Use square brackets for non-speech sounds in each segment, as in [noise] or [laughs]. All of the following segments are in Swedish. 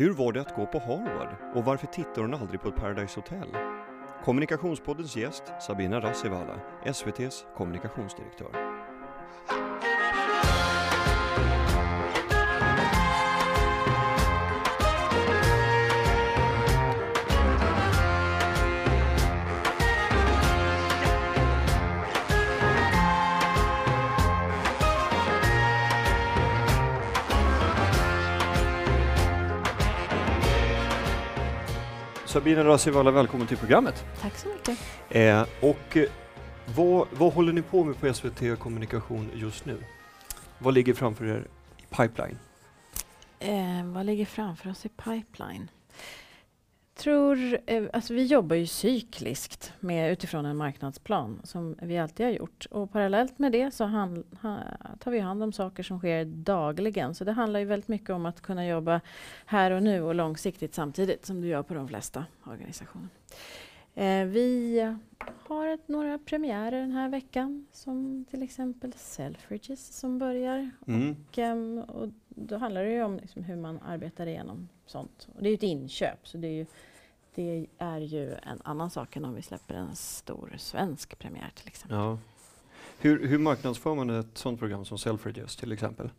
Hur var det att gå på Harvard och varför tittar hon aldrig på ett Paradise Hotel? Kommunikationspoddens gäst Sabina Rassivala, SVTs kommunikationsdirektör. Sabina Rassivala, välkommen till programmet. Tack så mycket. Eh, och eh, vad, vad håller ni på med på SVT Kommunikation just nu? Vad ligger framför er i pipeline? Eh, vad ligger framför oss i pipeline? Tror, eh, alltså vi jobbar ju cykliskt med, utifrån en marknadsplan som vi alltid har gjort. Och parallellt med det så hand, ha, tar vi hand om saker som sker dagligen. Så det handlar ju väldigt mycket om att kunna jobba här och nu och långsiktigt samtidigt som du gör på de flesta organisationer. Eh, vi har ett, några premiärer den här veckan som till exempel Selfridges som börjar. Mm. Och, um, och då handlar det ju om liksom hur man arbetar igenom sånt. Och det är ju ett inköp så det är ju det är ju en annan sak än om vi släpper en stor svensk premiär till exempel. Ja. Hur, hur marknadsför man ett sådant program som Selfridges till exempel?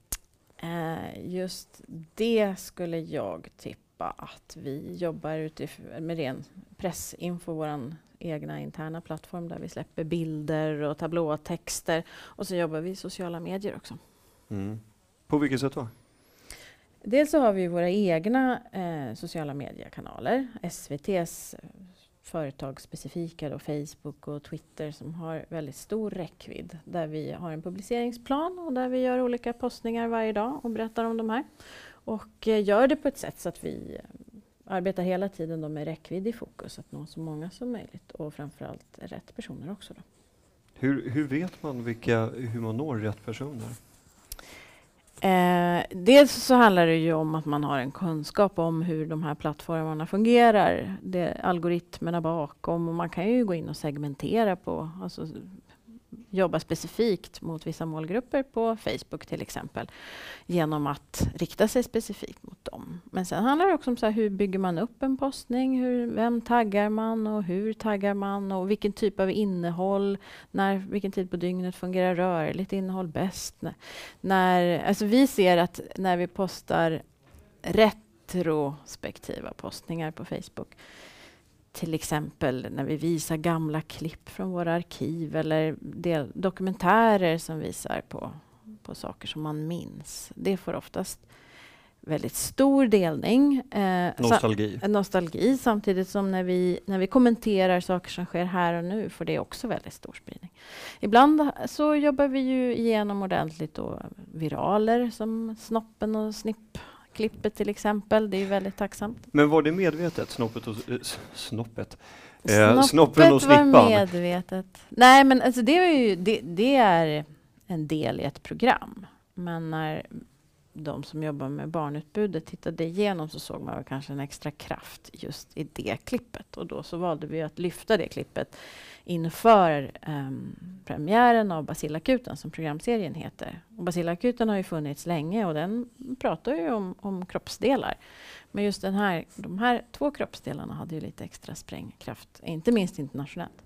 Eh, just det skulle jag tippa att vi jobbar med ren pressinfo, vår egna interna plattform där vi släpper bilder och tablåtexter och så jobbar vi i sociala medier också. Mm. På vilket sätt då? Dels så har vi våra egna eh, sociala mediekanaler. SVTs eh, företagsspecifika då, Facebook och Twitter som har väldigt stor räckvidd. Där vi har en publiceringsplan och där vi gör olika postningar varje dag och berättar om de här. Och eh, gör det på ett sätt så att vi eh, arbetar hela tiden då med räckvidd i fokus, att nå så många som möjligt och framförallt rätt personer också. Då. Hur, hur vet man vilka, hur man når rätt personer? Eh, dels så handlar det ju om att man har en kunskap om hur de här plattformarna fungerar. Det, algoritmerna bakom och man kan ju gå in och segmentera på, alltså jobba specifikt mot vissa målgrupper på Facebook till exempel genom att rikta sig specifikt mot dem. Men sen handlar det också om så här, hur bygger man upp en postning? Hur, vem taggar man och hur taggar man och vilken typ av innehåll? När, vilken tid på dygnet fungerar rörligt innehåll bäst? När, när, alltså vi ser att när vi postar retrospektiva postningar på Facebook till exempel när vi visar gamla klipp från våra arkiv eller del, dokumentärer som visar på, på saker som man minns. Det får oftast väldigt stor delning. Eh, nostalgi. Sa nostalgi samtidigt som när vi, när vi kommenterar saker som sker här och nu får det också väldigt stor spridning. Ibland så jobbar vi ju igenom ordentligt då viraler som Snoppen och Snipp klippet till exempel. Det är väldigt tacksamt. Men var det medvetet, snoppet och eh, snoppet? Eh, snoppen och snippan? var medvetet. Nej, men alltså det, är ju, det, det, är en del i ett program. Men när de som jobbar med barnutbudet tittade igenom så såg man kanske en extra kraft just i det klippet. Och då så valde vi att lyfta det klippet inför um, premiären av Basilakuten som programserien heter. Och Basilakuten har ju funnits länge och den pratar ju om, om kroppsdelar. Men just den här, de här två kroppsdelarna hade ju lite extra sprängkraft, inte minst internationellt.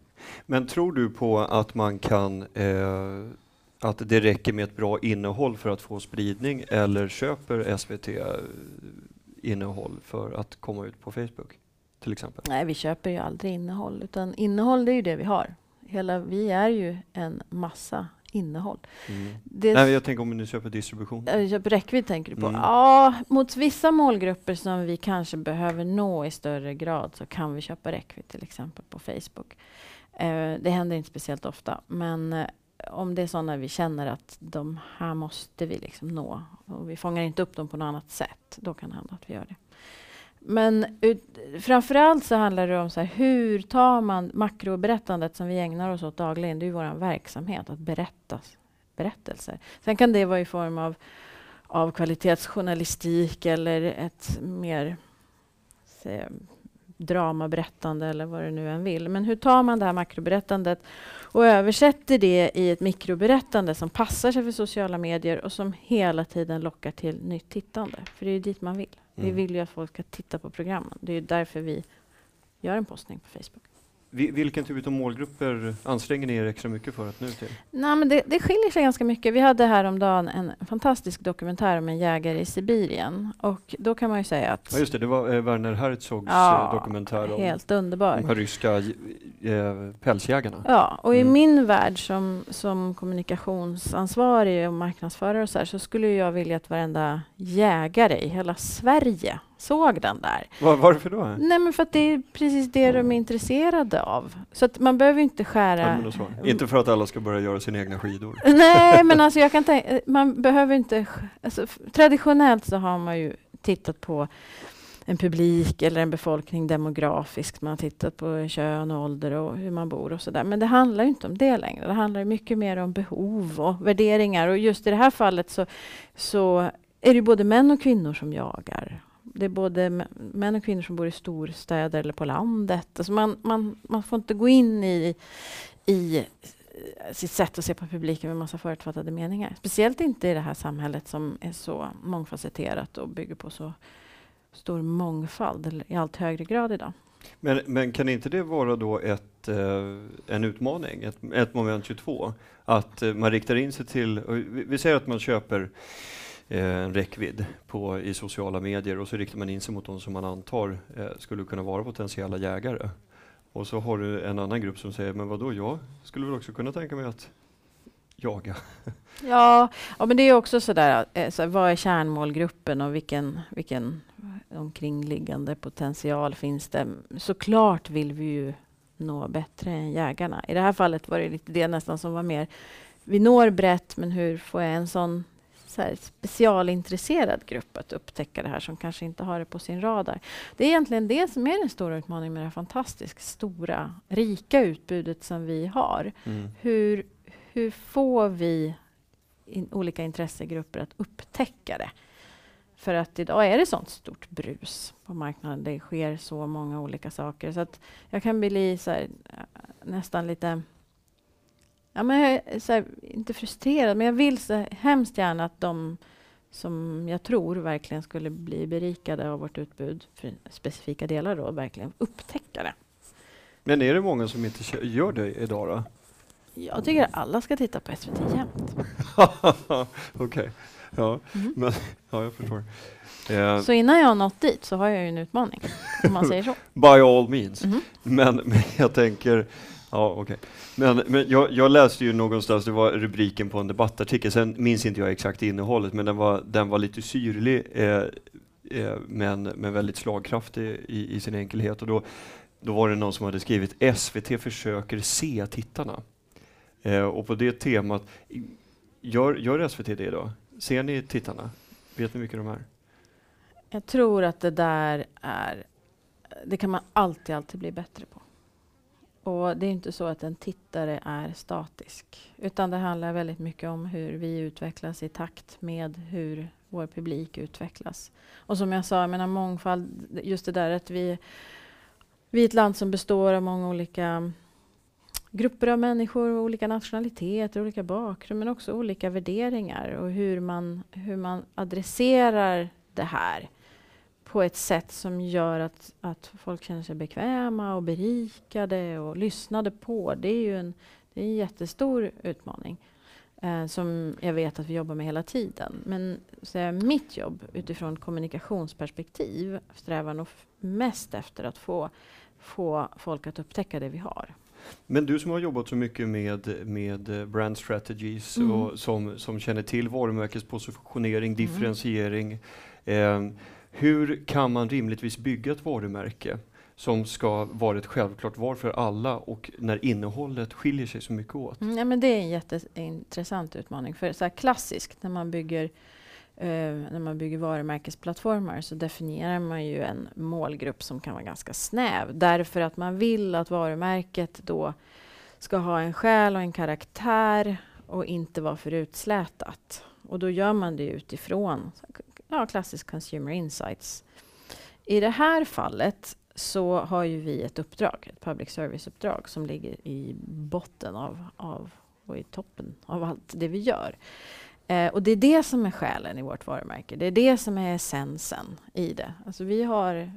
Men tror du på att man kan eh, att det räcker med ett bra innehåll för att få spridning eller köper SVT eh, innehåll för att komma ut på Facebook? till exempel? Nej, vi köper ju aldrig innehåll. Utan innehåll, det är ju det vi har. Hela, vi är ju en massa innehåll. Mm. Nej, jag tänker om ni köper distribution? Äh, köper räckvidd tänker du på? Mm. Ja, mot vissa målgrupper som vi kanske behöver nå i större grad så kan vi köpa räckvidd till exempel på Facebook. Eh, det händer inte speciellt ofta, men eh, om det är sådana vi känner att de här måste vi liksom nå och vi fångar inte upp dem på något annat sätt, då kan det hända att vi gör det. Men ut, framförallt så handlar det om så här, hur tar man makroberättandet som vi ägnar oss åt dagligen. Det är ju vår verksamhet, att berätta berättelser. Sen kan det vara i form av, av kvalitetsjournalistik eller ett mer se, dramaberättande eller vad det nu än vill. Men hur tar man det här makroberättandet och översätter det i ett mikroberättande som passar sig för sociala medier och som hela tiden lockar till nytt tittande? För det är ju dit man vill. Vi vill ju att folk ska titta på programmen. Det är därför vi gör en postning på Facebook. Vilken typ av målgrupper anstränger ni er extra mycket för att nu till? Nej, men det, det skiljer sig ganska mycket. Vi hade häromdagen en fantastisk dokumentär om en jägare i Sibirien. Och då kan man ju säga att... Ja, just det. Det var eh, Werner Herzogs ja, eh, dokumentär om helt underbar. de ryska eh, pälsjägarna. Ja, och mm. i min värld som, som kommunikationsansvarig och marknadsförare och så, här, så skulle jag vilja att varenda jägare i hela Sverige såg den där. Var, varför då? Nej, men för att det är precis det de är intresserade av. Så att man behöver inte skära... Ja, inte för att alla ska börja göra sina egna skidor. [laughs] Nej, men alltså jag kan tänka, man behöver inte... Alltså, traditionellt så har man ju tittat på en publik eller en befolkning demografiskt. Man har tittat på kön, och ålder och hur man bor och så där. Men det handlar inte om det längre. Det handlar mycket mer om behov och värderingar. Och just i det här fallet så, så är det både män och kvinnor som jagar det är både män och kvinnor som bor i storstäder eller på landet. Alltså man, man, man får inte gå in i, i sitt sätt att se på publiken med massa förutfattade meningar. Speciellt inte i det här samhället som är så mångfacetterat och bygger på så stor mångfald i allt högre grad idag. Men, men kan inte det vara då ett, eh, en utmaning, ett, ett moment 22? Att eh, man riktar in sig till, vi, vi säger att man köper Eh, en räckvidd på, i sociala medier och så riktar man in sig mot de som man antar eh, skulle kunna vara potentiella jägare. Och så har du en annan grupp som säger, men vadå jag skulle väl också kunna tänka mig att jaga. [laughs] Ja, ja men det är också sådär, eh, så vad är kärnmålgruppen och vilken, vilken omkringliggande potential finns det? Såklart vill vi ju nå bättre än jägarna. I det här fallet var det lite det nästan som var mer, vi når brett, men hur får jag en sån här specialintresserad grupp att upptäcka det här som kanske inte har det på sin radar. Det är egentligen det som är den stora utmaningen med det här fantastiskt stora, rika utbudet som vi har. Mm. Hur, hur får vi in, olika intressegrupper att upptäcka det? För att idag är det sånt stort brus på marknaden. Det sker så många olika saker. Så att jag kan bli så här, nästan lite Ja, men jag är här, inte frustrerad, men jag vill så hemskt gärna att de som jag tror verkligen skulle bli berikade av vårt utbud, för specifika delar då, verkligen upptäcka det. Men är det många som inte gör det idag då? Jag tycker att alla ska titta på SVT jämt. [laughs] Okej, okay. ja, mm. men, ja, jag förstår. Eh. Så innan jag har nått dit så har jag ju en utmaning, om man [laughs] säger så. By all means. Mm. Men, men jag tänker, Ja, okay. Men, men jag, jag, läste ju någonstans, det var rubriken på en debattartikel, sen minns inte jag exakt innehållet, men den var, den var lite syrlig, eh, eh, men, men väldigt slagkraftig i, i, sin enkelhet. Och då, då var det någon som hade skrivit SVT försöker se tittarna. Eh, och på det temat, gör, gör SVT det idag? Ser ni tittarna? Vet ni mycket de är? Jag tror att det där är, det kan man alltid, alltid bli bättre på. Och det är inte så att en tittare är statisk, utan det handlar väldigt mycket om hur vi utvecklas i takt med hur vår publik utvecklas. Och som jag sa, jag menar mångfald, just det där att vi, vi är ett land som består av många olika grupper av människor, olika nationaliteter, olika bakgrund, men också olika värderingar och hur man, hur man adresserar det här på ett sätt som gör att, att folk känner sig bekväma och berikade och lyssnade på. Det är ju en, det är en jättestor utmaning eh, som jag vet att vi jobbar med hela tiden. Men så mitt jobb utifrån kommunikationsperspektiv strävar nog mest efter att få, få folk att upptäcka det vi har. Men du som har jobbat så mycket med, med brand strategies mm. och som, som känner till varumärkespositionering, mm. differentiering. Eh, hur kan man rimligtvis bygga ett varumärke som ska vara ett självklart var för alla och när innehållet skiljer sig så mycket åt? Mm, ja, men det är en jätteintressant utmaning. För så här klassiskt när man bygger uh, när man bygger varumärkesplattformar så definierar man ju en målgrupp som kan vara ganska snäv. Därför att man vill att varumärket då ska ha en själ och en karaktär och inte vara för utslätat. Och då gör man det utifrån ja, klassisk consumer insights. I det här fallet så har ju vi ett uppdrag, ett public service-uppdrag som ligger i botten av, av och i toppen av allt det vi gör. Eh, och det är det som är själen i vårt varumärke. Det är det som är essensen i det. Alltså vi har eh,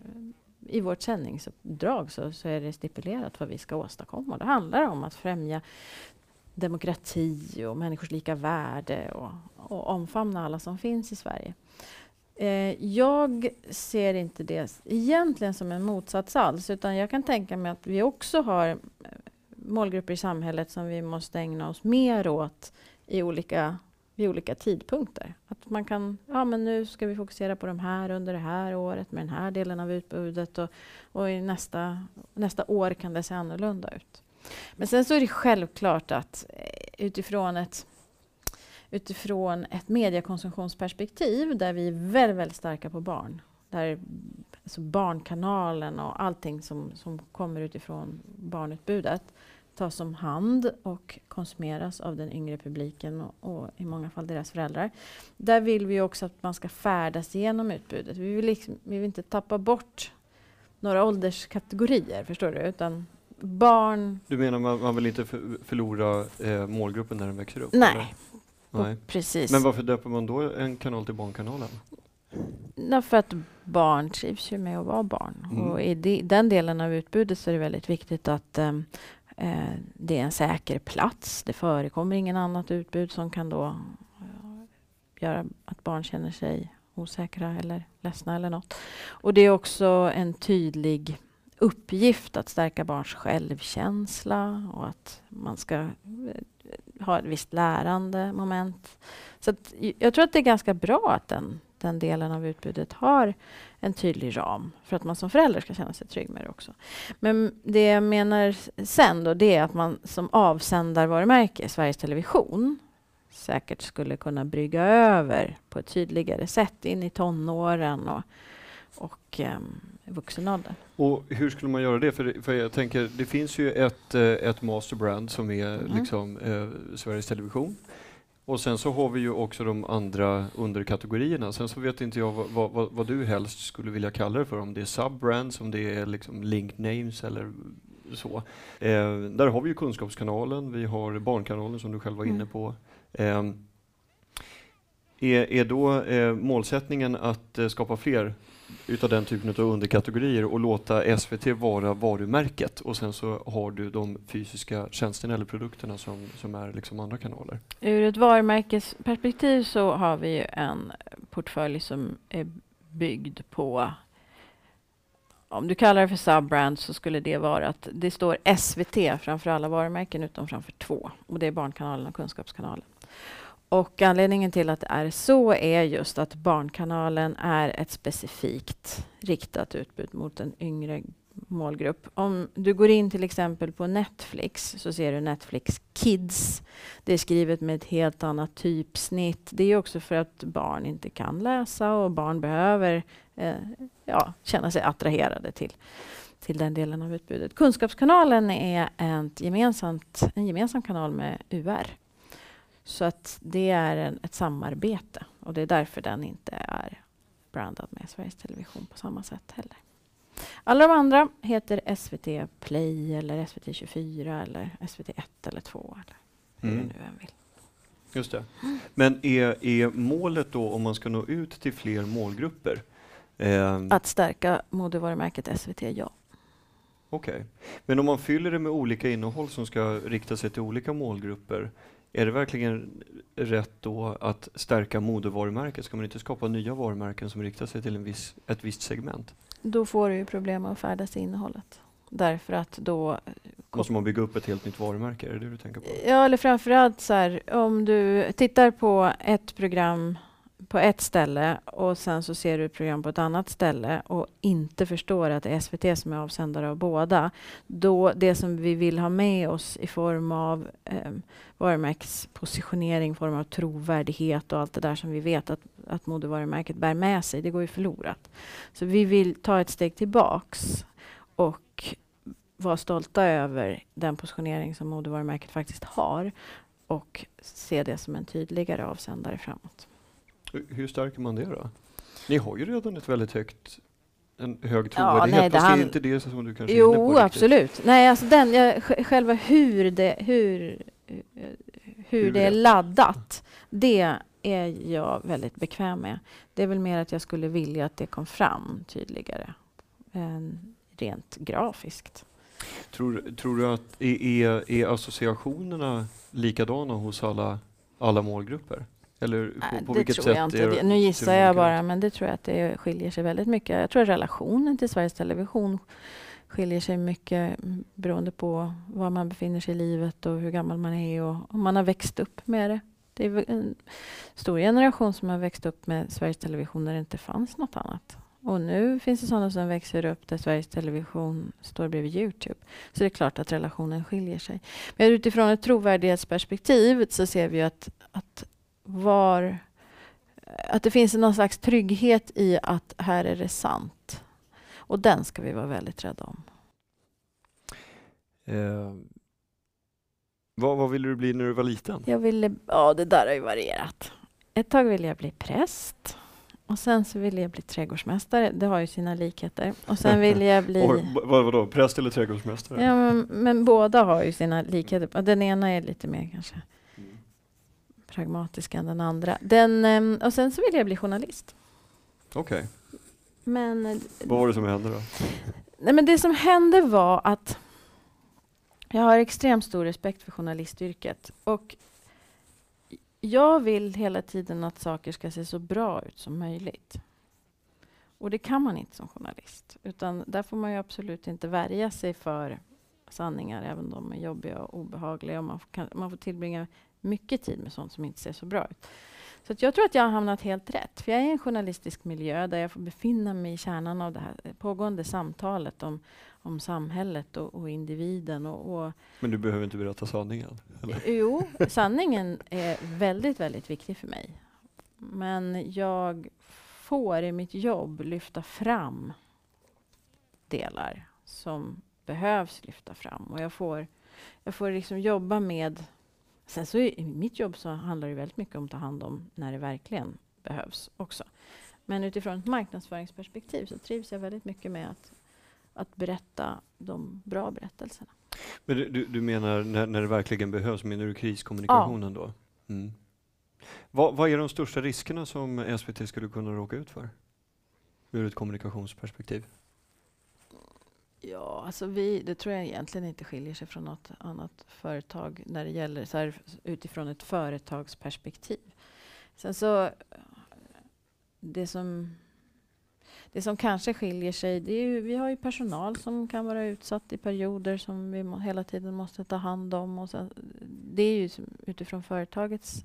i vårt sändningsuppdrag så, så är det stipulerat vad vi ska åstadkomma. Det handlar om att främja demokrati och människors lika värde och, och omfamna alla som finns i Sverige. Eh, jag ser inte det egentligen som en motsats alls, utan jag kan tänka mig att vi också har eh, målgrupper i samhället som vi måste ägna oss mer åt i olika, vid olika tidpunkter. Att man kan, ja men nu ska vi fokusera på de här under det här året med den här delen av utbudet och, och i nästa, nästa år kan det se annorlunda ut. Men sen så är det självklart att eh, utifrån ett utifrån ett mediekonsumtionsperspektiv där vi är väldigt, väldigt starka på barn. Där alltså barnkanalen och allting som, som kommer utifrån barnutbudet tas om hand och konsumeras av den yngre publiken och, och, i många fall deras föräldrar. Där vill vi också att man ska färdas igenom utbudet. Vi vill, liksom, vi vill inte tappa bort några ålderskategorier, förstår du? Utan barn... Du menar man, man vill inte förlora eh, målgruppen när den växer upp? Nej, eller? Nej. Precis. Men varför döper man då en kanal till Barnkanalen? Därför att barn trivs ju med att vara barn. Mm. Och i de, den delen av utbudet så är det väldigt viktigt att um, eh, det är en säker plats. Det förekommer ingen annat utbud som kan då uh, göra att barn känner sig osäkra eller ledsna eller något. Och det är också en tydlig uppgift att stärka barns självkänsla och att man ska eh, ha ett visst lärande moment. Så jag tror att det är ganska bra att den, den delen av utbudet har en tydlig ram för att man som förälder ska känna sig trygg med det också. Men det jag menar sen då, det är att man som avsändarvarumärke, Sveriges Television, säkert skulle kunna brygga över på ett tydligare sätt in i tonåren och, och um, vuxen ålder. Och hur skulle man göra det? För, för jag tänker, det finns ju ett, eh, ett masterbrand som är mm. liksom, eh, Sveriges Television. Och sen så har vi ju också de andra underkategorierna. Sen så vet inte jag vad, vad, vad du helst skulle vilja kalla det för, om det är subbrands, om det är liksom linked names eller så. Eh, där har vi ju Kunskapskanalen, vi har Barnkanalen som du själv var inne mm. på. Eh, är, är då eh, målsättningen att eh, skapa fler utav den typen av underkategorier och låta SVT vara varumärket och sen så har du de fysiska tjänsterna eller produkterna som, som är liksom andra kanaler. Ur ett varumärkesperspektiv så har vi en portfölj som är byggd på om du kallar det för subbrand så skulle det vara att det står SVT framför alla varumärken utom framför två och det är Barnkanalen och Kunskapskanalen. Och anledningen till att det är så är just att Barnkanalen är ett specifikt riktat utbud mot en yngre målgrupp. Om du går in till exempel på Netflix så ser du Netflix Kids. Det är skrivet med ett helt annat typsnitt. Det är också för att barn inte kan läsa och barn behöver eh, ja, känna sig attraherade till, till den delen av utbudet. Kunskapskanalen är ett gemensamt, en gemensam kanal med UR. Så att det är en, ett samarbete och det är därför den inte är brandad med Sveriges Television på samma sätt heller. Alla de andra heter SVT Play eller SVT 24 eller SVT 1 eller 2 eller hur mm. nu än vill. Just det. Men är, är målet då om man ska nå ut till fler målgrupper? Eh, att stärka modevarumärket SVT, ja. Okej. Okay. Men om man fyller det med olika innehåll som ska rikta sig till olika målgrupper, är det verkligen rätt då att stärka modervarumärket? Ska man inte skapa nya varumärken som riktar sig till en viss, ett visst segment? Då får du ju problem att färdas i innehållet. Därför att då... Måste man bygga upp ett helt nytt varumärke? Är det det du tänker på? Ja, eller framförallt så här, om du tittar på ett program på ett ställe och sen så ser du ett program på ett annat ställe och inte förstår att det är SVT som är avsändare av båda. Då det som vi vill ha med oss i form av eh, varumärkespositionering, form av trovärdighet och allt det där som vi vet att, att modevarumärket bär med sig, det går ju förlorat. Så vi vill ta ett steg tillbaks och vara stolta över den positionering som modevarumärket faktiskt har och se det som en tydligare avsändare framåt. Hur stärker man det då? Ni har ju redan ett väldigt högt en hög trovärdighet, ja, nej, det, han... är inte det som du kanske Jo, är inne på absolut. Nej, alltså den, jag, själva hur det, hur, hur, hur det är laddat, det är jag väldigt bekväm med. Det är väl mer att jag skulle vilja att det kom fram tydligare, än rent grafiskt. Tror, tror du att är, är associationerna likadana hos alla, alla målgrupper? Eller på, Nej, på det vilket tror sätt jag inte. Det- Nu gissar jag bara, men det tror jag att det skiljer sig väldigt mycket. Jag tror att relationen till Sveriges Television skiljer sig mycket beroende på var man befinner sig i livet och hur gammal man är och om man har växt upp med det. Det är en stor generation som har växt upp med Sveriges Television när det inte fanns något annat. Och nu finns det sådana som växer upp där Sveriges Television står bredvid Youtube. Så det är klart att relationen skiljer sig. Men utifrån ett trovärdighetsperspektiv så ser vi att, att var att det finns någon slags trygghet i att här är det sant. Och den ska vi vara väldigt rädda om. Eh, vad, vad ville du bli när du var liten? Jag ville, ja det där har ju varierat. Ett tag ville jag bli präst. Och sen så ville jag bli trädgårdsmästare. Det har ju sina likheter. Och sen [laughs] ville jag bli... Vad, vadå, präst eller trädgårdsmästare? Ja, men, men båda har ju sina likheter. Den ena är lite mer kanske. Pragmatisk än den andra. Den, ehm, och sen så ville jag bli journalist. Okej, Men eh, vad var det som hände då? [laughs] Nej, men det som hände var att jag har extremt stor respekt för journalistyrket. Och jag vill hela tiden att saker ska se så bra ut som möjligt. Och det kan man inte som journalist. Utan där får man ju absolut inte värja sig för sanningar, även de är jobbiga och obehagliga. Och man, får, kan, man får tillbringa mycket tid med sånt som inte ser så bra ut. Så jag tror att jag har hamnat helt rätt. För jag är i en journalistisk miljö där jag får befinna mig i kärnan av det här pågående samtalet om, om samhället och, och individen. Och, och, Men du behöver inte berätta sanningen? Eller? jo, sanningen är väldigt, väldigt viktig för mig. Men jag får i mitt jobb lyfta fram delar som behövs lyfta fram. Och jag får, jag får liksom jobba med... Sen så i mitt jobb så handlar det väldigt mycket om att ta hand om när det verkligen behövs också. Men utifrån ett marknadsföringsperspektiv så trivs jag väldigt mycket med att, att berätta de bra berättelserna. Men du, du, du menar när, när det verkligen behövs, menar du kriskommunikationen då? Mm. Vad, vad är de största riskerna som SVT skulle kunna råka ut för? Ur ett kommunikationsperspektiv? Ja, alltså vi, det tror jag egentligen inte skiljer sig från något annat företag när det gäller så här, utifrån ett företagsperspektiv. Sen så, det som, det som kanske skiljer sig, det är ju, vi har ju personal som kan vara utsatt i perioder som vi må, hela tiden måste ta hand om. Och så, det är ju som- utifrån företagets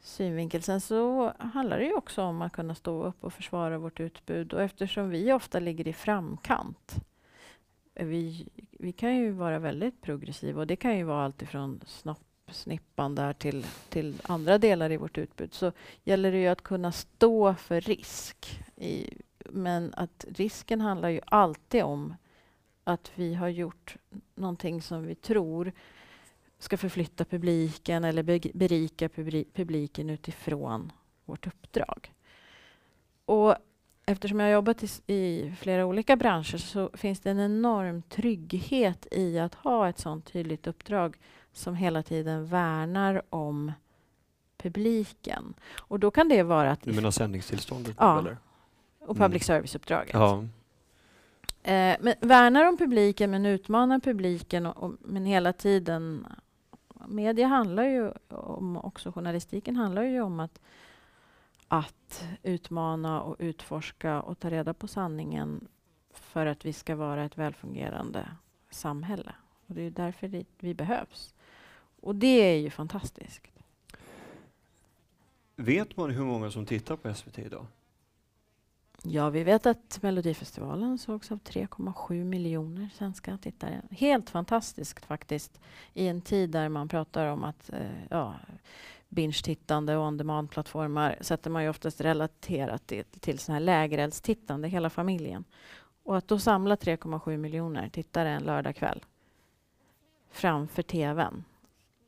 synvinkel. Sen så handlar det ju också om att kunna stå upp och försvara vårt utbud. Och eftersom vi ofta ligger i framkant vi, vi kan ju vara väldigt progressiva och det kan ju vara allt ifrån snoppsnippan där till, till andra delar i vårt utbud. Så gäller det ju att kunna stå för risk. I, men att risken handlar ju alltid om att vi har gjort någonting som vi tror ska förflytta publiken eller berika publi- publiken utifrån vårt uppdrag. Och eftersom jag har jobbat i, i flera olika branscher så finns det en enorm trygghet i att ha ett sånt tydligt uppdrag som hela tiden värnar om publiken. Och då kan det vara att... Du menar sändningstillståndet? Ja. Eller? Och Mm. public service-uppdraget. Ja. Eh, men värnar om publiken men utmanar publiken och, och, men hela tiden media handlar ju om, också journalistiken handlar ju om att, att utmana och utforska och ta reda på sanningen för att vi ska vara ett välfungerande samhälle. Och det är därför vi behövs. Och det är ju fantastiskt. Vet man hur många som tittar på SVT idag? Ja, vi vet att Melodifestivalen sågs av 3,7 miljoner svenska tittare. Helt fantastiskt faktiskt i en tid där man pratar om att eh, ja, binge-tittande och on-demand-plattformar sätter man ju oftast relaterat till, till sån här lägereldstittande, hela familjen. Och att då samla 3,7 miljoner tittare en lördagkväll framför tvn,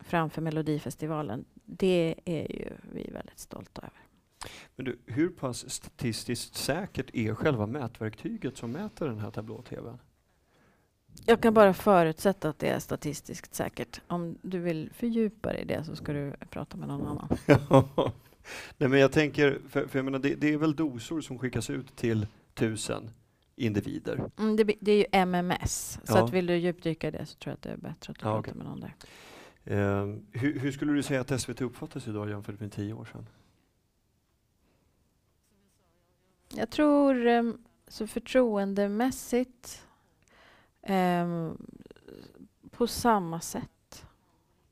framför Melodifestivalen, det är ju vi väldigt stolta över. Men du, hur pass statistiskt säkert är själva mätverktyget som mäter den här tablå-tvn? Jag kan bara förutsätta att det är statistiskt säkert. Om du vill fördjupa dig i det så ska du prata med någon annan. [laughs] Nej, men jag tänker, för, för jag menar, det, det, är väl dosor som skickas ut till tusen individer? Mm, det, det, är ju MMS, så att vill du djupdyka i det så tror jag att det är bättre att du ja, pratar okay. med någon där. Uh, hur, hur, skulle du säga att SVT uppfattas idag jämfört med tio år sedan? Jag tror um, så förtroendemässigt Ehm, på samma sätt.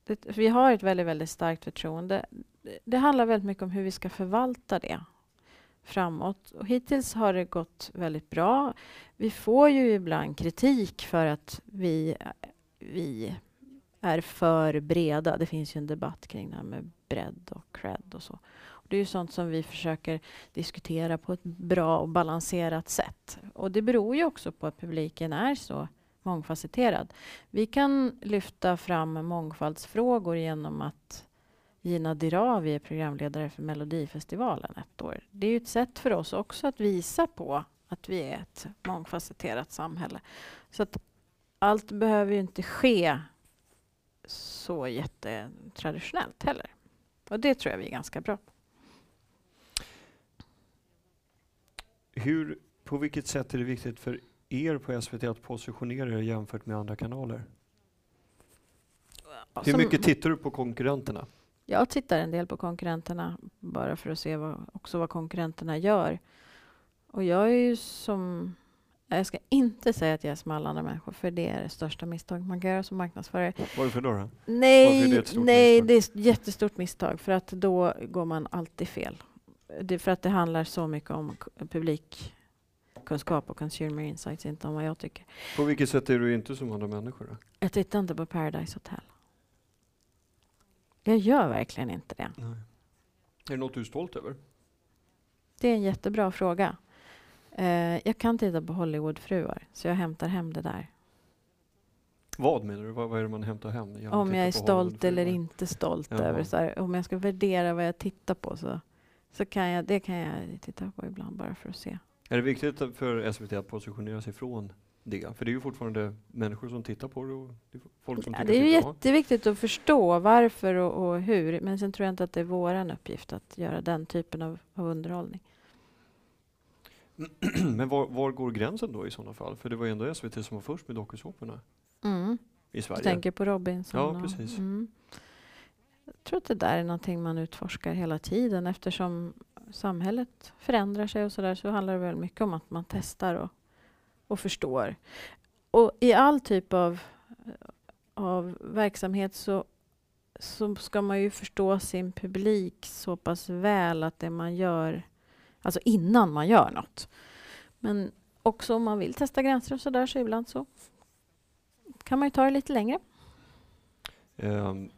Det, vi har ett väldigt, väldigt starkt förtroende. Det, det handlar väldigt mycket om hur vi ska förvalta det framåt. Och hittills har det gått väldigt bra. Vi får ju ibland kritik för att vi, vi är för breda. Det finns ju en debatt kring det här med bredd och cred och så. Och det är ju sånt som vi försöker diskutera på ett bra och balanserat sätt. Och det beror ju också på att publiken är så mångfacetterad. Vi kan lyfta fram mångfaldsfrågor genom att Gina Dirawi är programledare för Melodifestivalen ett år. Det är ju ett sätt för oss också att visa på att vi är ett mångfacetterat samhälle. Så att allt behöver ju inte ske så jättetraditionellt heller. Och det tror jag vi är ganska bra på. Hur, på vilket sätt är det viktigt för er på SVT att positionera er jämfört med andra kanaler? Hur mycket tittar du på konkurrenterna? Jag tittar en del på konkurrenterna bara för att se vad, också vad konkurrenterna gör. Och jag är ju som... Jag ska inte säga att jag är som alla andra människor, för det är det största misstag man kan göra som marknadsförare. Varför då? då? Nej, det nej det är ett jättestort misstag, för att då går man alltid fel. Det för att det handlar så mycket om publikkunskap och consumer insights, inte om vad jag tycker. På vilket sätt är du inte som andra människor? Då? Jag tittar inte på Paradise Hotel. Jag gör verkligen inte det. Nej. Är det något du är stolt över? Det är en jättebra fråga. Eh, jag kan titta på Hollywoodfruar, så jag hämtar hem det där. Vad menar du? Vad, vad är det man hämtar hem? Jag om jag är stolt eller inte stolt Jaha. över. Så här, om jag ska värdera vad jag tittar på så, så kan jag, det kan jag titta på ibland bara för att se. Är det viktigt för SVT att positionera sig från det? För det är ju fortfarande människor som tittar på det. Och det är folk som ja, det är ju jätteviktigt att förstå varför och, och, hur. Men sen tror jag inte att det är vår uppgift att göra den typen av, av underhållning. [clears throat] Men var, var, går gränsen då i sådana fall? För det var ju ändå SVT som var först med dokusåporna mm. i Sverige. Du tänker på Robinson? Ja, precis. Och, mm. Jag tror att det där är någonting man utforskar hela tiden eftersom samhället förändrar sig och så där så handlar det väl mycket om att man testar och och förstår. Och i all typ av, av verksamhet så, så ska man ju förstå sin publik så pass väl att det man gör, alltså innan man gör något. Men också om man vill testa gränser och sådär så ibland så kan man ju ta det lite längre. Um,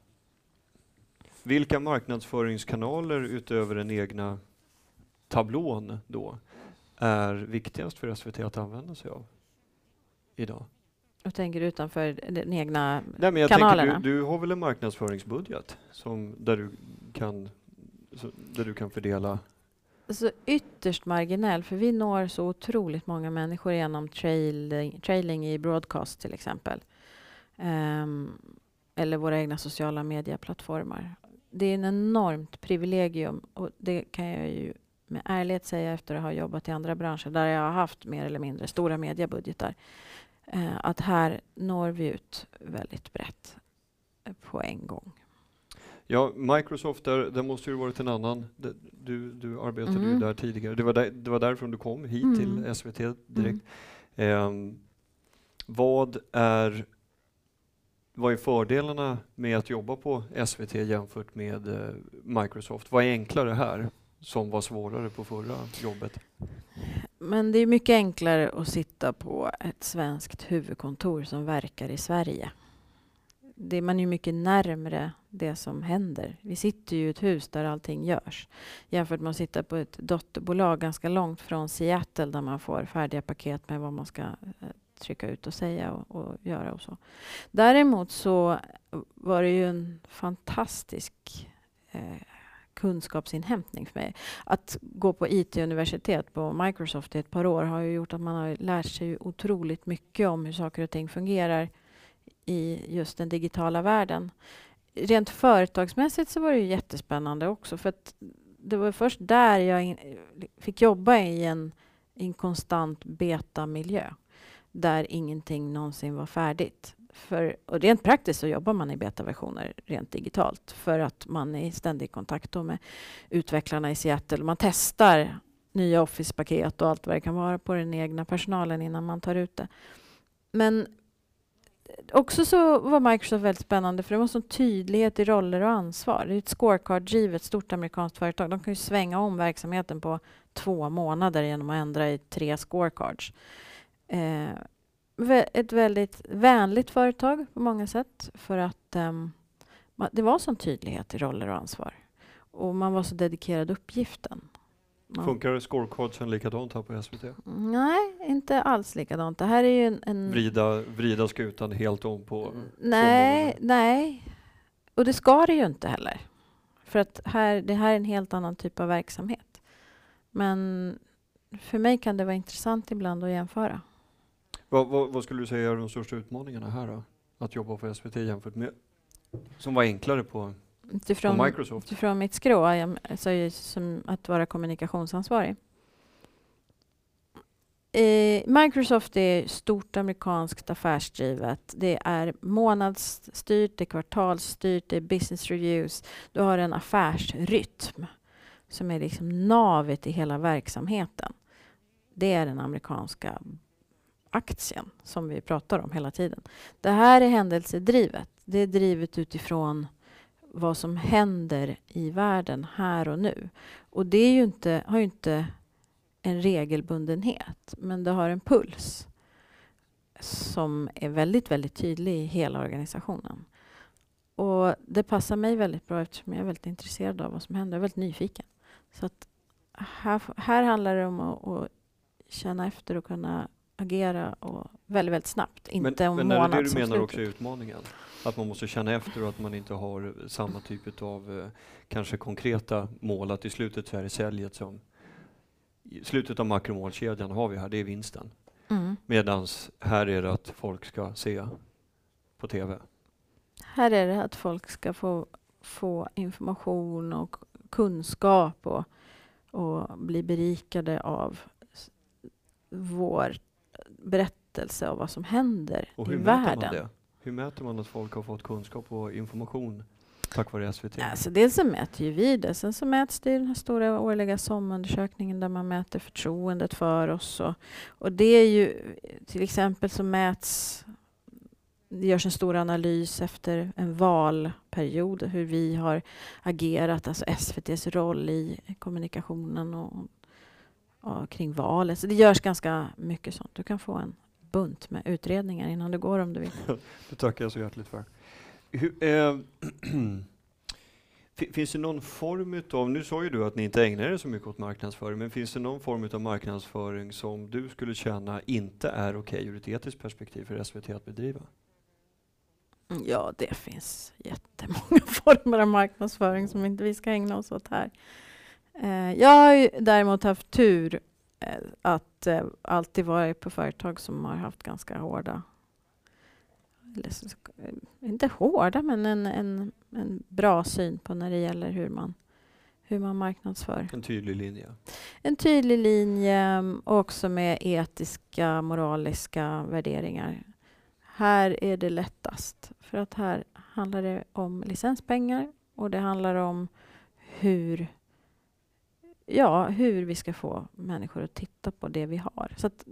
vilka marknadsföringskanaler utöver den egna tablån då är viktigast för SVT att använda sig av idag? Jag tänker utanför den egna Nej, men jag kanalerna? Tänker, du, du, har väl en marknadsföringsbudget som, där, du kan, där du kan fördela? Alltså ytterst marginell, för vi når så otroligt många människor genom trailing, trailing i broadcast till exempel. Um, eller våra egna sociala medieplattformar. Det är en enormt privilegium och det kan jag ju med ärlighet säga efter att ha jobbat i andra branscher där jag har haft mer eller mindre stora mediebudgetar eh, att här når vi ut väldigt brett eh, på en gång. Ja, Microsoft, där, där måste ju varit en annan. Du, du arbetade mm. ju där tidigare. Det var, där, det var därifrån du kom hit mm. till SVT direkt. Mm. Eh, vad är vad är fördelarna med att jobba på SVT jämfört med eh, Microsoft? Vad är enklare här? Som var svårare på förra jobbet? Men det är mycket enklare att sitta på ett svenskt huvudkontor som verkar i Sverige. Det, man är mycket närmre det som händer. Vi sitter ju i ett hus där allting görs. Jämfört med att sitta på ett dotterbolag ganska långt från Seattle där man får färdiga paket med vad man ska eh, trycka ut och säga och, och göra och så. Däremot så var det ju en fantastisk eh, kunskapsinhämtning för mig. Att gå på IT-universitet på Microsoft i ett par år har ju gjort att man har lärt sig otroligt mycket om hur saker och ting fungerar i just den digitala världen. Rent företagsmässigt så var det ju jättespännande också för att det var först där jag in, fick jobba i en, i en konstant betamiljö där ingenting någonsin var färdigt. För, och rent praktiskt så jobbar man i betaversioner rent digitalt för att man är i ständig kontakt med utvecklarna i Seattle. Man testar nya Office-paket och allt vad det kan vara på den egna personalen innan man tar ut det. Men också så var Microsoft väldigt spännande för det var sån tydlighet i roller och ansvar. Det är ett scorecard-drivet stort amerikanskt företag. De kan ju svänga om verksamheten på två månader genom att ändra i tre scorecards. Eh, ett väldigt vänligt företag på många sätt för att um, det var sån tydlighet i roller och ansvar. Och man var så dedikerad uppgiften. Man... Funkar scorecardsen likadant här på SVT? Nej, inte alls likadant. Det här är ju en... en... Vrida, vrida skutan helt om på... Nej, nej. Och det ska det ju inte heller. För att här, det här är en helt annan typ av verksamhet. Men för mig kan det vara intressant ibland att jämföra. Vad, vad, vad, skulle du säga är de största utmaningarna här då? Att jobba på SVT jämfört med som var enklare på, utifrån, på Microsoft? Utifrån mitt skrå, jag, alltså, som att vara kommunikationsansvarig. Eh, Microsoft är stort amerikanskt affärsdrivet. Det är månadsstyrt, det är kvartalsstyrt, det är business reviews. Du har en affärsrytm som är liksom navet i hela verksamheten. Det är den amerikanska aktien som vi pratar om hela tiden. Det här är händelsedrivet. Det är drivet utifrån vad som händer i världen här och nu. Och det är ju inte, har ju inte en regelbundenhet, men det har en puls som är väldigt, väldigt tydlig i hela organisationen. Och det passar mig väldigt bra eftersom jag är väldigt intresserad av vad som händer. Jag är väldigt nyfiken. Så att här, här handlar det om att, att känna efter och kunna agera och väldigt, väldigt snabbt. Inte men, om men är det du menar också är utmaningen? Att man måste känna efter och att man inte har samma typ av eh, kanske konkreta mål. Att i slutet så är det säljet som i slutet av makromålkedjan har vi här, det är vinsten. Mm. Medan här är det att folk ska se på TV. Här är det att folk ska få, få information och kunskap och, och bli berikade av vår berättelse av vad som händer i världen. Man det? Hur mäter man att folk har fått kunskap och information tack vare SVT? Alltså dels så mäter ju vi det. Sen så mäts det i den här stora årliga SOM-undersökningen där man mäter förtroendet för oss. Och, och det är ju till exempel så mäts det görs en stor analys efter en valperiod, hur vi har agerat, alltså SVTs roll i kommunikationen och kring valet. Så det görs ganska mycket sånt. Du kan få en bunt med utredningar innan du går om du vill. [laughs] det tackar jag så hjärtligt för. Hur, eh, [clears throat] finns det någon form av, nu sa ju du att ni inte ägnar er så mycket åt marknadsföring, men finns det någon form av marknadsföring som du skulle känna inte är okej okay ur ett etiskt perspektiv för SVT att bedriva? Ja, det finns jättemånga [laughs] former av marknadsföring som inte vi ska ägna oss åt här. Eh, jag har däremot haft tur eh, att eh, alltid varit på företag som har haft ganska hårda inte hårda, men en, en, en bra syn på när det gäller hur man, hur man marknadsför. En tydlig linje? En tydlig linje och också med etiska, moraliska värderingar. Här är det lättast, för att här handlar det om licenspengar och det handlar om hur ja, hur vi ska få människor att titta på det vi har. Så att,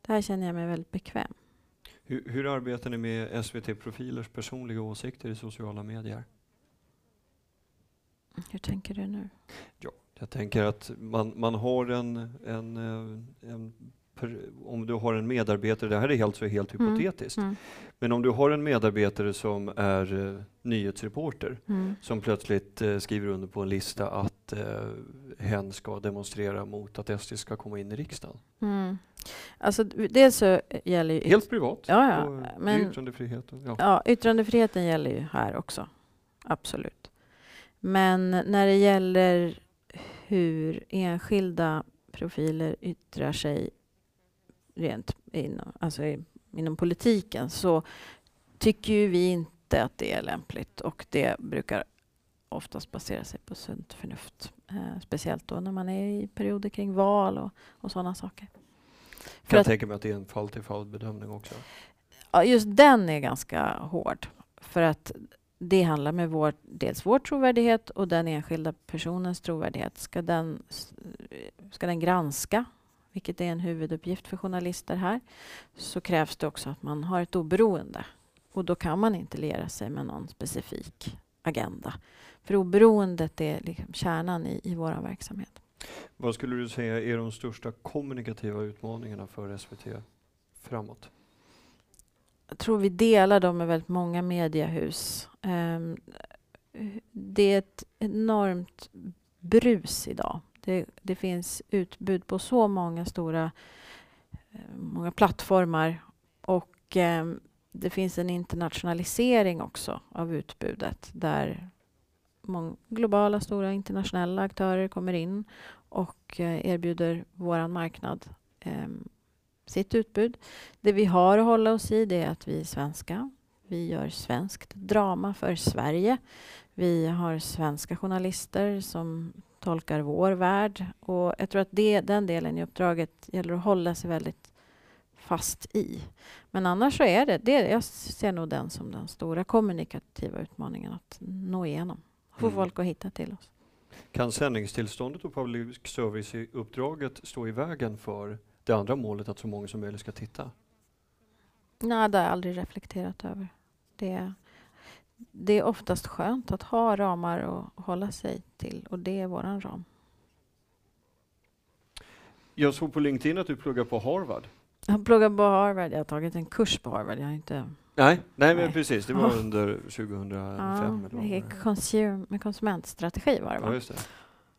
det här känner jag mig väldigt bekväm. Hur, hur arbetar ni med SVT-profilers personliga åsikter i sociala medier? Hur tänker du nu? Ja, jag tänker att man, man har en, en, eh, en om du har en medarbetare, det här är alltså helt mm. hypotetiskt, mm. men om du har en medarbetare som är uh, nyhetsreporter mm. som plötsligt uh, skriver under på en lista att uh, hen ska demonstrera mot att SD ska komma in i riksdagen. Mm. Alltså, dels så gäller ju... Helt privat. Ja, ja. Men, yttrandefriheten. Ja. ja, yttrandefriheten gäller ju här också. Absolut. Men när det gäller hur enskilda profiler yttrar sig rent inom, alltså inom politiken så tycker ju vi inte att det är lämpligt och det brukar oftast basera sig på sunt förnuft. Eh, speciellt då när man är i perioder kring val och, och sådana saker. För kan jag tänka mig att det är en fall till fall bedömning också. Ja, just den är ganska hård. För att det handlar med vår, dels vår trovärdighet och den enskilda personens trovärdighet. Ska den, ska den granska, vilket är en huvuduppgift för journalister här, så krävs det också att man har ett oberoende. Och då kan man inte lera sig med någon specifik agenda. För oberoendet är liksom kärnan i, i vår verksamhet. Vad skulle du säga är de största kommunikativa utmaningarna för SVT framåt? Jag tror vi delar dem med väldigt många mediehus. Um, det är ett enormt brus idag. Det, det, finns utbud på så många stora eh, många plattformar och eh, det finns en internationalisering också av utbudet där många globala, stora internationella aktörer kommer in och eh, erbjuder vår marknad eh, sitt utbud. Det vi har att hålla oss i det är att vi är svenska. Vi gör svenskt drama för Sverige. Vi har svenska journalister som tolkar vår värld. Och jag tror att det, den delen i uppdraget gäller att hålla sig väldigt fast i. Men annars så är det, det jag ser nog den som den stora kommunikativa utmaningen att nå igenom. Få mm. folk att hitta till oss. Kan sändningstillståndet och public service-uppdraget stå i vägen för det andra målet att så många som möjligt ska titta? Nej, det har jag aldrig reflekterat över. Det, det är oftast skönt att ha ramar att hålla sig till och det är våran ram. Jag såg på LinkedIn att du pluggar på Harvard. Jag har pluggat på Harvard. Jag har tagit en kurs på Harvard. Jag inte... Nej, nej, men precis. Det var [laughs] under 2005. Ja, eller konsum med konsumentstrategi var det, va? Ja, just det.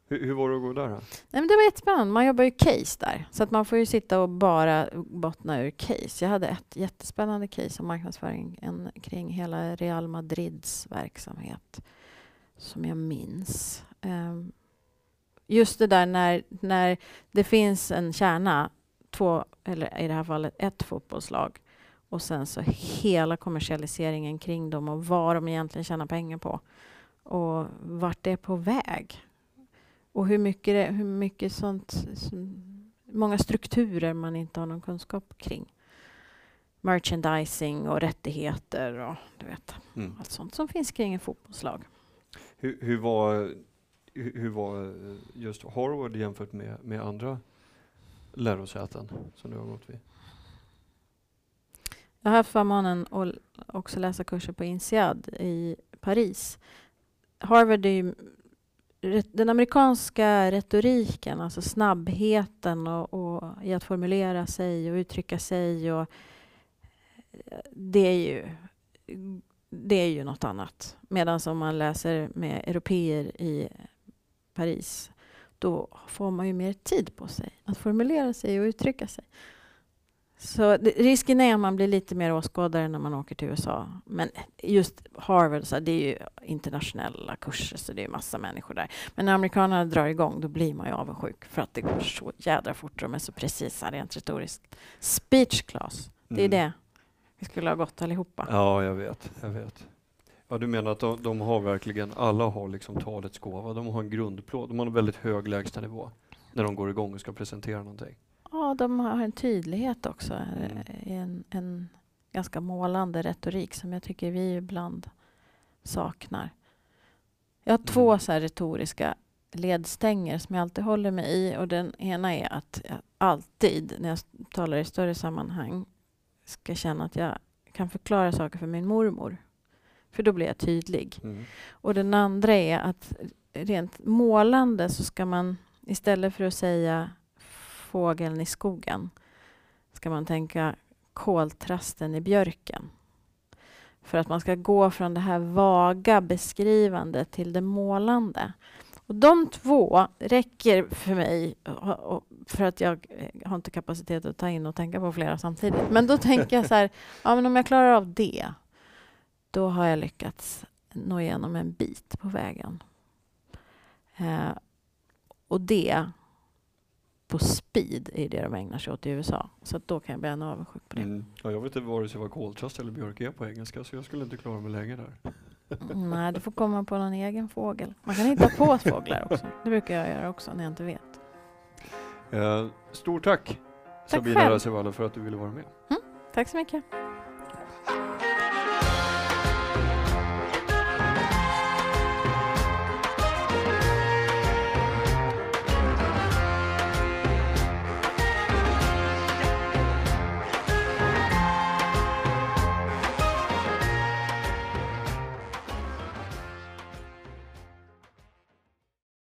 Hur, hur, var det att gå där? Då? Nej, men det var jättespännande. Man jobbar ju case där. Så att man får ju sitta och bara bottna ur case. Jag hade ett jättespännande case om marknadsföring en, kring hela Real Madrids verksamhet som jag minns. Um, just det där när, när det finns en kärna två, eller i det här fallet ett fotbollslag och sen så hela kommersialiseringen kring dem och vad de egentligen tjänar pengar på och vart det är på väg. Och hur mycket, det, hur mycket sånt, många strukturer man inte har någon kunskap kring. Merchandising och rättigheter och du vet, mm. allt sånt som finns kring en fotbollslag. Hur, hur, var, hur var just Harvard jämfört med, med andra lärosäten som du har gått vid? Jag har haft förmånen att också läsa kurser på INSEAD i Paris. Harvard är ju den amerikanska retoriken, alltså snabbheten och, och, i att formulera sig och uttrycka sig. Och, det är ju det är ju något annat. Medan om man läser med europeer i Paris då får man ju mer tid på sig att formulera sig och uttrycka sig. Så risken är att man blir lite mer åskådare när man åker till USA. Men just Harvard, så det är ju internationella kurser, så det är massa människor där. Men när amerikanerna drar igång, då blir man ju avundsjuk för att det går så jädra fort. De är så precisa rent retoriskt. Speech class, det är mm. det vi skulle ha gått allihopa. Ja, jag vet. Jag vet. Ja, du menar att de, de, har verkligen, alla har liksom talets gåva. De har en grundplåt, de har en väldigt hög lägstanivå när de går igång och ska presentera någonting. Ja, de har en tydlighet också. Mm. En, en ganska målande retorik som jag tycker vi ibland saknar. Jag har mm. två så retoriska ledstänger som jag alltid håller mig i. Och den ena är att jag alltid, när jag talar i större sammanhang, ska känna att jag kan förklara saker för min mormor. För då blir jag tydlig. Mm. Och den andra är att rent målande så ska man istället för att säga fågeln i skogen ska man tänka koltrasten i björken. För att man ska gå från det här vaga beskrivande till det målande. Och de två räcker för mig för att jag eh, har inte kapacitet att ta in och tänka på flera samtidigt. Men då tänker jag så här, [laughs] ja, men om jag klarar av det då har jag lyckats nå igenom en bit på vägen. Eh, och det på speed är det de ägnar sig åt i USA. Så då kan jag bli ännu avundsjuk på det. Mm. Ja, jag vet inte vare sig vad koltrast eller björk är på engelska så jag skulle inte klara mig länge där. Mm, nej, du får komma på någon egen fågel. Man kan hitta på fåglar också. Det brukar jag göra också när jag inte vet. Eh, stort tack, tack Sabina Rasevallo för att du ville vara med. Mm, tack så mycket.